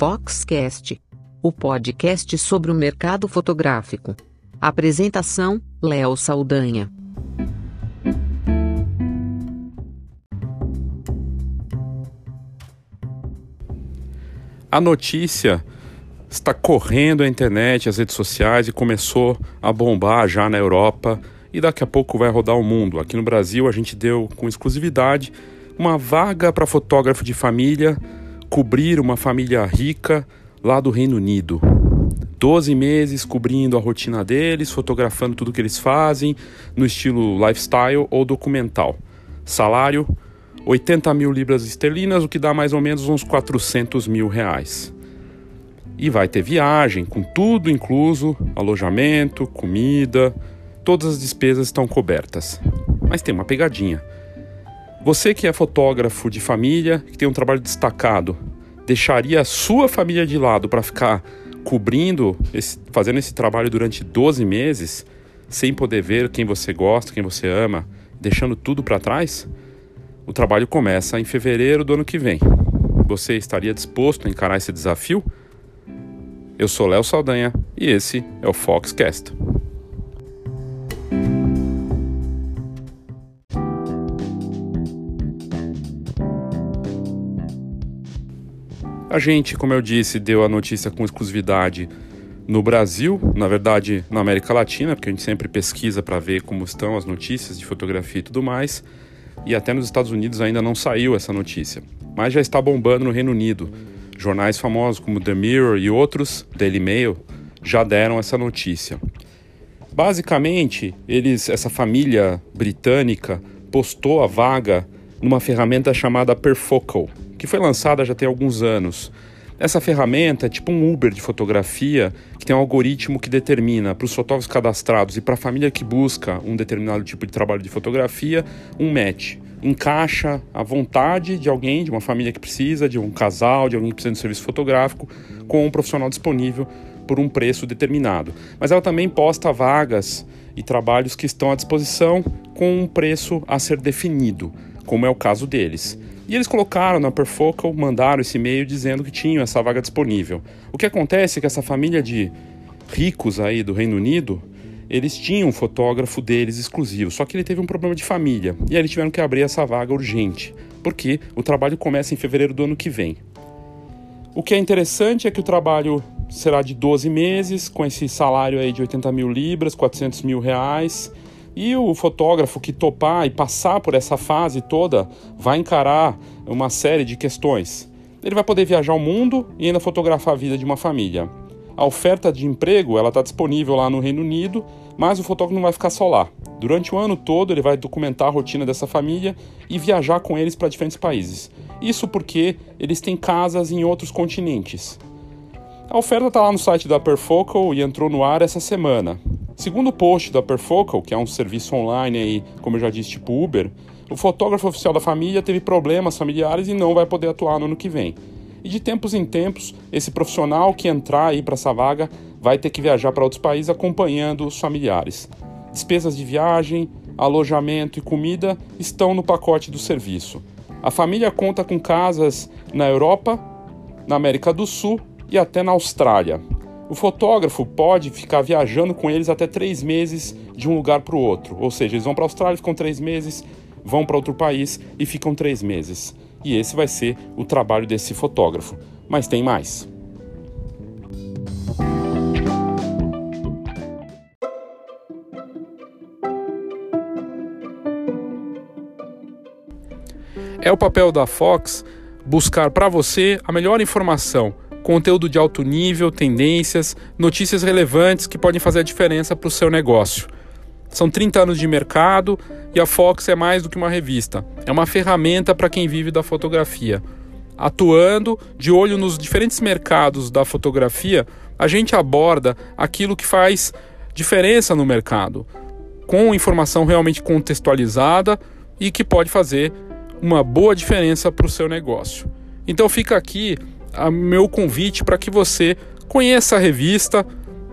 Foxcast, o podcast sobre o mercado fotográfico. Apresentação: Léo Saldanha. A notícia está correndo a internet, as redes sociais e começou a bombar já na Europa e daqui a pouco vai rodar o mundo. Aqui no Brasil a gente deu com exclusividade uma vaga para fotógrafo de família cobrir uma família rica lá do Reino Unido. 12 meses cobrindo a rotina deles, fotografando tudo que eles fazem, no estilo lifestyle ou documental. Salário: 80 mil libras esterlinas, o que dá mais ou menos uns 400 mil reais. E vai ter viagem, com tudo incluso: alojamento, comida, todas as despesas estão cobertas. Mas tem uma pegadinha. Você que é fotógrafo de família, que tem um trabalho destacado, deixaria a sua família de lado para ficar cobrindo, esse, fazendo esse trabalho durante 12 meses, sem poder ver quem você gosta, quem você ama, deixando tudo para trás? O trabalho começa em fevereiro do ano que vem. Você estaria disposto a encarar esse desafio? Eu sou Léo Saldanha e esse é o Foxcast. A gente, como eu disse, deu a notícia com exclusividade no Brasil, na verdade na América Latina, porque a gente sempre pesquisa para ver como estão as notícias de fotografia e tudo mais. E até nos Estados Unidos ainda não saiu essa notícia, mas já está bombando no Reino Unido. Jornais famosos como The Mirror e outros, Daily Mail, já deram essa notícia. Basicamente, eles, essa família britânica postou a vaga numa ferramenta chamada Perfocal, que foi lançada já tem alguns anos. Essa ferramenta é tipo um Uber de fotografia que tem um algoritmo que determina para os fotógrafos cadastrados e para a família que busca um determinado tipo de trabalho de fotografia um match. Encaixa a vontade de alguém, de uma família que precisa, de um casal, de alguém que precisa de um serviço fotográfico, com um profissional disponível por um preço determinado. Mas ela também posta vagas e trabalhos que estão à disposição com um preço a ser definido, como é o caso deles. E eles colocaram na Perfocal, mandaram esse e-mail dizendo que tinham essa vaga disponível. O que acontece é que essa família de ricos aí do Reino Unido, eles tinham um fotógrafo deles exclusivo, só que ele teve um problema de família. E aí eles tiveram que abrir essa vaga urgente, porque o trabalho começa em fevereiro do ano que vem. O que é interessante é que o trabalho será de 12 meses, com esse salário aí de 80 mil libras, 400 mil reais. E o fotógrafo que topar e passar por essa fase toda vai encarar uma série de questões. Ele vai poder viajar o mundo e ainda fotografar a vida de uma família. A oferta de emprego ela está disponível lá no Reino Unido, mas o fotógrafo não vai ficar só lá. Durante o ano todo ele vai documentar a rotina dessa família e viajar com eles para diferentes países. Isso porque eles têm casas em outros continentes. A oferta está lá no site da Perfocal e entrou no ar essa semana. Segundo o post da Perfocal, que é um serviço online aí, como eu já disse, tipo Uber, o fotógrafo oficial da família teve problemas familiares e não vai poder atuar no ano que vem. E de tempos em tempos, esse profissional que entrar aí para essa vaga vai ter que viajar para outros países acompanhando os familiares. Despesas de viagem, alojamento e comida estão no pacote do serviço. A família conta com casas na Europa, na América do Sul e até na Austrália. O fotógrafo pode ficar viajando com eles até três meses de um lugar para o outro. Ou seja, eles vão para a Austrália, ficam três meses, vão para outro país e ficam três meses. E esse vai ser o trabalho desse fotógrafo. Mas tem mais. É o papel da Fox buscar para você a melhor informação conteúdo de alto nível, tendências, notícias relevantes que podem fazer a diferença para o seu negócio. São 30 anos de mercado e a Fox é mais do que uma revista, é uma ferramenta para quem vive da fotografia. Atuando de olho nos diferentes mercados da fotografia, a gente aborda aquilo que faz diferença no mercado, com informação realmente contextualizada e que pode fazer uma boa diferença para o seu negócio. Então fica aqui a meu convite para que você conheça a revista.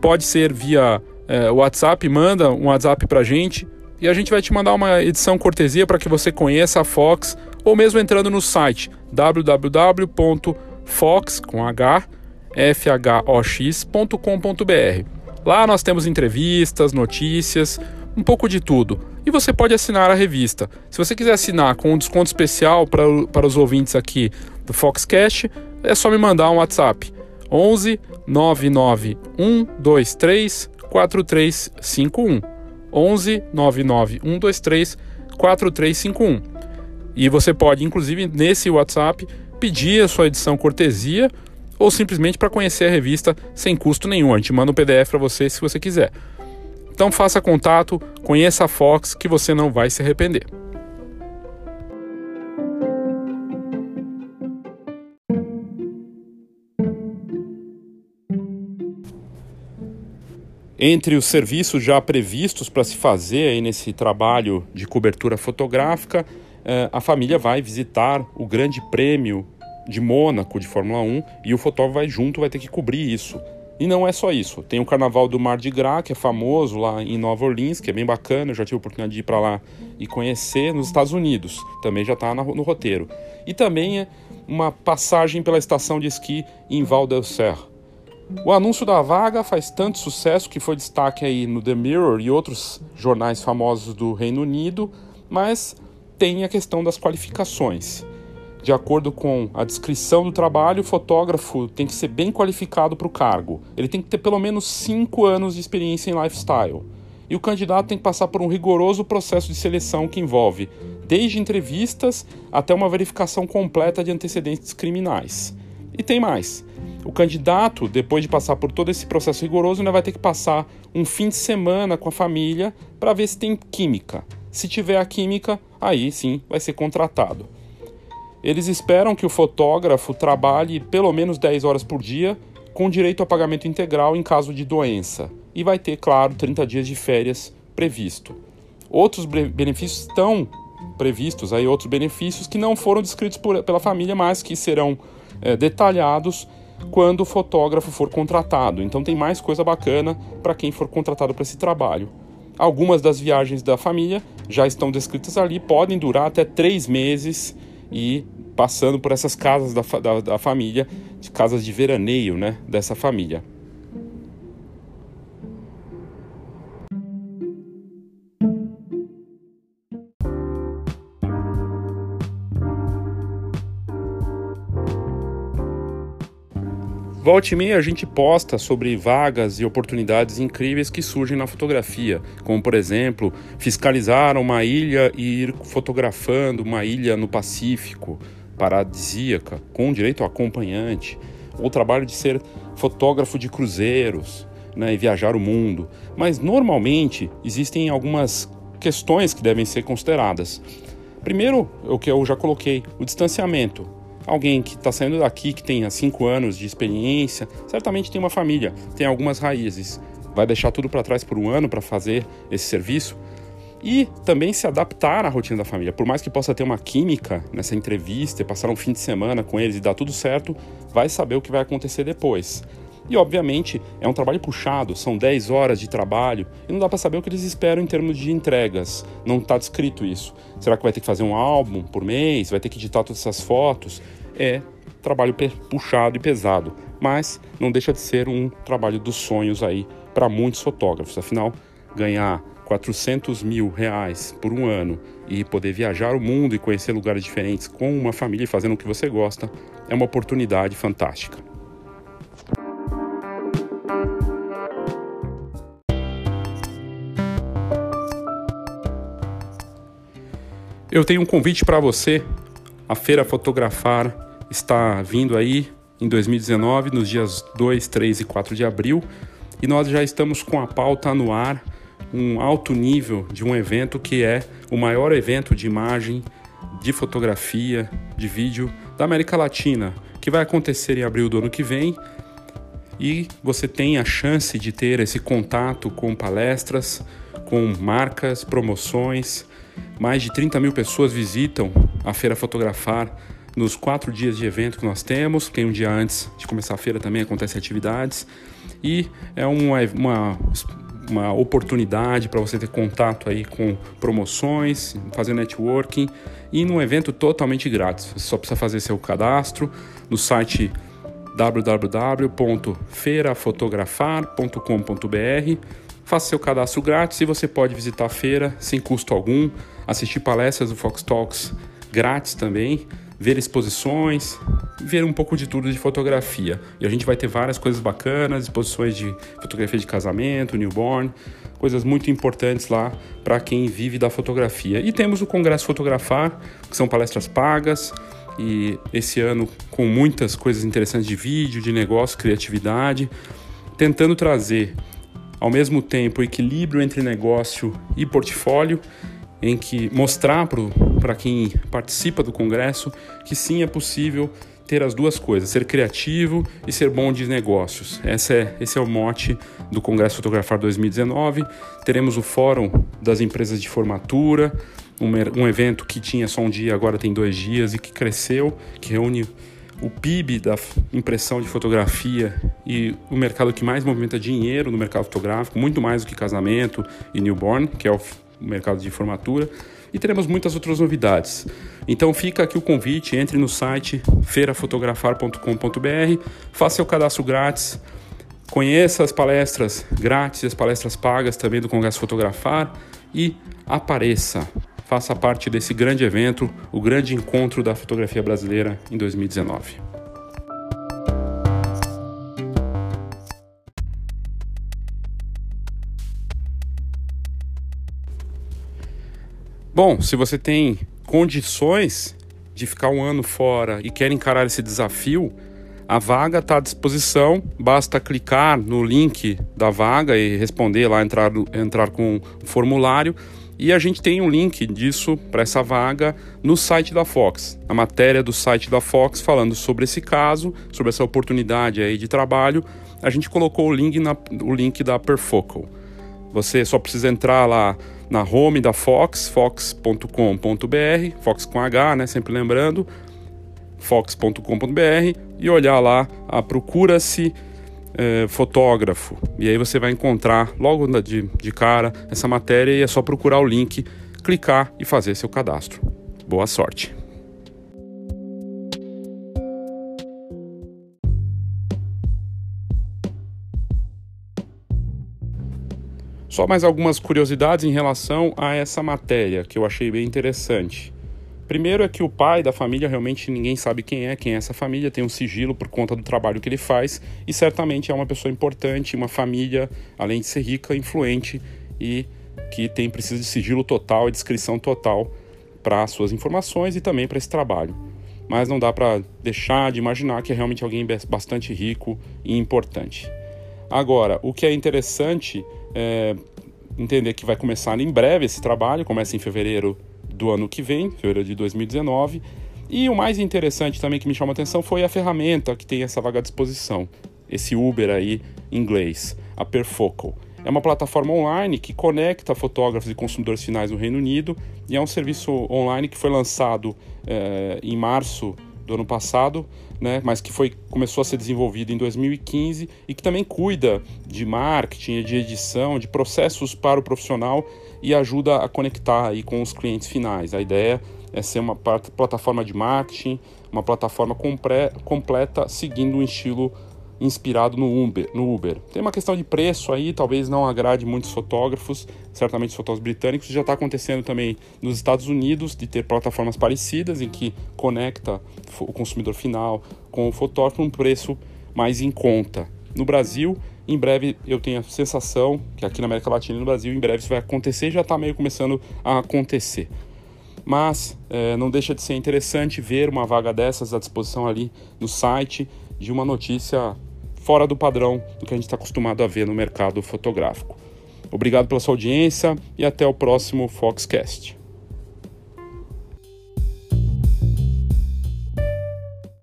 Pode ser via é, WhatsApp, manda um WhatsApp para a gente e a gente vai te mandar uma edição cortesia para que você conheça a Fox ou mesmo entrando no site www.fox.com.br. Lá nós temos entrevistas, notícias, um pouco de tudo. E você pode assinar a revista. Se você quiser assinar com um desconto especial para, para os ouvintes aqui do Foxcast, é só me mandar um WhatsApp. 11 99 123 4351. 11 99 123 4351. E você pode, inclusive, nesse WhatsApp, pedir a sua edição cortesia ou simplesmente para conhecer a revista sem custo nenhum. A gente manda um PDF para você se você quiser. Então faça contato, conheça a Fox que você não vai se arrepender. Entre os serviços já previstos para se fazer aí nesse trabalho de cobertura fotográfica, eh, a família vai visitar o Grande Prêmio de Mônaco de Fórmula 1 e o fotógrafo vai junto, vai ter que cobrir isso. E não é só isso. Tem o Carnaval do Mar de Gras, que é famoso lá em Nova Orleans, que é bem bacana. Eu já tive a oportunidade de ir para lá e conhecer nos Estados Unidos. Também já está no roteiro. E também é uma passagem pela estação de esqui em Val d'Isère. O anúncio da vaga faz tanto sucesso que foi destaque aí no The Mirror e outros jornais famosos do Reino Unido, mas tem a questão das qualificações. De acordo com a descrição do trabalho, o fotógrafo tem que ser bem qualificado para o cargo. Ele tem que ter pelo menos 5 anos de experiência em lifestyle. E o candidato tem que passar por um rigoroso processo de seleção que envolve desde entrevistas até uma verificação completa de antecedentes criminais. E tem mais. O candidato, depois de passar por todo esse processo rigoroso, ainda vai ter que passar um fim de semana com a família para ver se tem química. Se tiver a química, aí sim vai ser contratado. Eles esperam que o fotógrafo trabalhe pelo menos 10 horas por dia, com direito a pagamento integral em caso de doença, e vai ter, claro, 30 dias de férias previsto. Outros benefícios estão previstos, aí outros benefícios que não foram descritos por, pela família, mas que serão é, detalhados quando o fotógrafo for contratado. Então tem mais coisa bacana para quem for contratado para esse trabalho. Algumas das viagens da família já estão descritas ali, podem durar até três meses e passando por essas casas da, da, da família, de casas de veraneio né, dessa família. Volte e meia a gente posta sobre vagas e oportunidades incríveis que surgem na fotografia, como por exemplo, fiscalizar uma ilha e ir fotografando uma ilha no Pacífico, paradisíaca, com direito a acompanhante, ou trabalho de ser fotógrafo de cruzeiros né, e viajar o mundo. Mas normalmente existem algumas questões que devem ser consideradas. Primeiro, o que eu já coloquei, o distanciamento alguém que está saindo daqui, que tem 5 anos de experiência, certamente tem uma família, tem algumas raízes. Vai deixar tudo para trás por um ano para fazer esse serviço e também se adaptar à rotina da família. Por mais que possa ter uma química nessa entrevista passar um fim de semana com eles e dar tudo certo, vai saber o que vai acontecer depois. E obviamente é um trabalho puxado, são 10 horas de trabalho e não dá para saber o que eles esperam em termos de entregas. Não está descrito isso. Será que vai ter que fazer um álbum por mês? Vai ter que editar todas essas fotos? É trabalho puxado e pesado, mas não deixa de ser um trabalho dos sonhos aí para muitos fotógrafos. Afinal, ganhar 400 mil reais por um ano e poder viajar o mundo e conhecer lugares diferentes com uma família fazendo o que você gosta é uma oportunidade fantástica. Eu tenho um convite para você. A Feira Fotografar está vindo aí em 2019, nos dias 2, 3 e 4 de abril, e nós já estamos com a pauta no ar, um alto nível de um evento que é o maior evento de imagem, de fotografia, de vídeo da América Latina, que vai acontecer em abril do ano que vem. E você tem a chance de ter esse contato com palestras, com marcas, promoções, mais de 30 mil pessoas visitam a Feira Fotografar nos quatro dias de evento que nós temos. Tem um dia antes de começar a feira também, acontecem atividades. E é uma, uma, uma oportunidade para você ter contato aí com promoções, fazer networking e num evento totalmente grátis. Você só precisa fazer seu cadastro no site www.feirafotografar.com.br. Faça seu cadastro grátis e você pode visitar a feira sem custo algum, assistir palestras do Fox Talks grátis também, ver exposições, ver um pouco de tudo de fotografia. E a gente vai ter várias coisas bacanas, exposições de fotografia de casamento, newborn, coisas muito importantes lá para quem vive da fotografia. E temos o Congresso Fotografar, que são palestras pagas, e esse ano com muitas coisas interessantes de vídeo, de negócio, criatividade, tentando trazer ao mesmo tempo equilíbrio entre negócio e portfólio, em que mostrar para quem participa do congresso que sim é possível ter as duas coisas, ser criativo e ser bom de negócios. Esse é, esse é o mote do Congresso Fotografar 2019. Teremos o Fórum das Empresas de Formatura, um, um evento que tinha só um dia, agora tem dois dias e que cresceu, que reúne o PIB da impressão de fotografia e o mercado que mais movimenta dinheiro no mercado fotográfico, muito mais do que casamento e newborn, que é o mercado de formatura. E teremos muitas outras novidades. Então fica aqui o convite, entre no site feirafotografar.com.br, faça seu cadastro grátis, conheça as palestras grátis, as palestras pagas também do Congresso Fotografar e apareça faça parte desse grande evento, o grande encontro da fotografia brasileira em 2019. Bom, se você tem condições de ficar um ano fora e quer encarar esse desafio, a vaga está à disposição, basta clicar no link da vaga e responder lá, entrar, entrar com o formulário e a gente tem um link disso para essa vaga no site da Fox, a matéria do site da Fox falando sobre esse caso, sobre essa oportunidade aí de trabalho. A gente colocou o link, na, o link da Perfocal. Você só precisa entrar lá na home da Fox, fox.com.br, Fox com H, né? Sempre lembrando, fox.com.br e olhar lá a procura-se é, fotógrafo. E aí você vai encontrar logo de, de cara essa matéria e é só procurar o link, clicar e fazer seu cadastro. Boa sorte! Só mais algumas curiosidades em relação a essa matéria que eu achei bem interessante. Primeiro é que o pai da família realmente ninguém sabe quem é, quem é essa família, tem um sigilo por conta do trabalho que ele faz e certamente é uma pessoa importante, uma família, além de ser rica, influente e que tem precisa de sigilo total e descrição total para suas informações e também para esse trabalho. Mas não dá para deixar de imaginar que é realmente alguém bastante rico e importante. Agora, o que é interessante é entender que vai começar em breve esse trabalho, começa em fevereiro do ano que vem, fevereiro de 2019. E o mais interessante também que me chamou a atenção foi a ferramenta que tem essa vaga à disposição, esse Uber aí em inglês, a Perfocal. É uma plataforma online que conecta fotógrafos e consumidores finais no Reino Unido e é um serviço online que foi lançado é, em março do ano passado, né, mas que foi, começou a ser desenvolvido em 2015 e que também cuida de marketing, de edição, de processos para o profissional e ajuda a conectar aí com os clientes finais. A ideia é ser uma plataforma de marketing, uma plataforma completa seguindo um estilo inspirado no Uber, no Uber. Tem uma questão de preço aí, talvez não agrade muitos fotógrafos, certamente os fotógrafos britânicos. Já está acontecendo também nos Estados Unidos de ter plataformas parecidas em que conecta o consumidor final com o fotógrafo um preço mais em conta. No Brasil, em breve eu tenho a sensação que aqui na América Latina e no Brasil, em breve isso vai acontecer, já está meio começando a acontecer. Mas é, não deixa de ser interessante ver uma vaga dessas à disposição ali no site de uma notícia fora do padrão do que a gente está acostumado a ver no mercado fotográfico. Obrigado pela sua audiência e até o próximo Foxcast.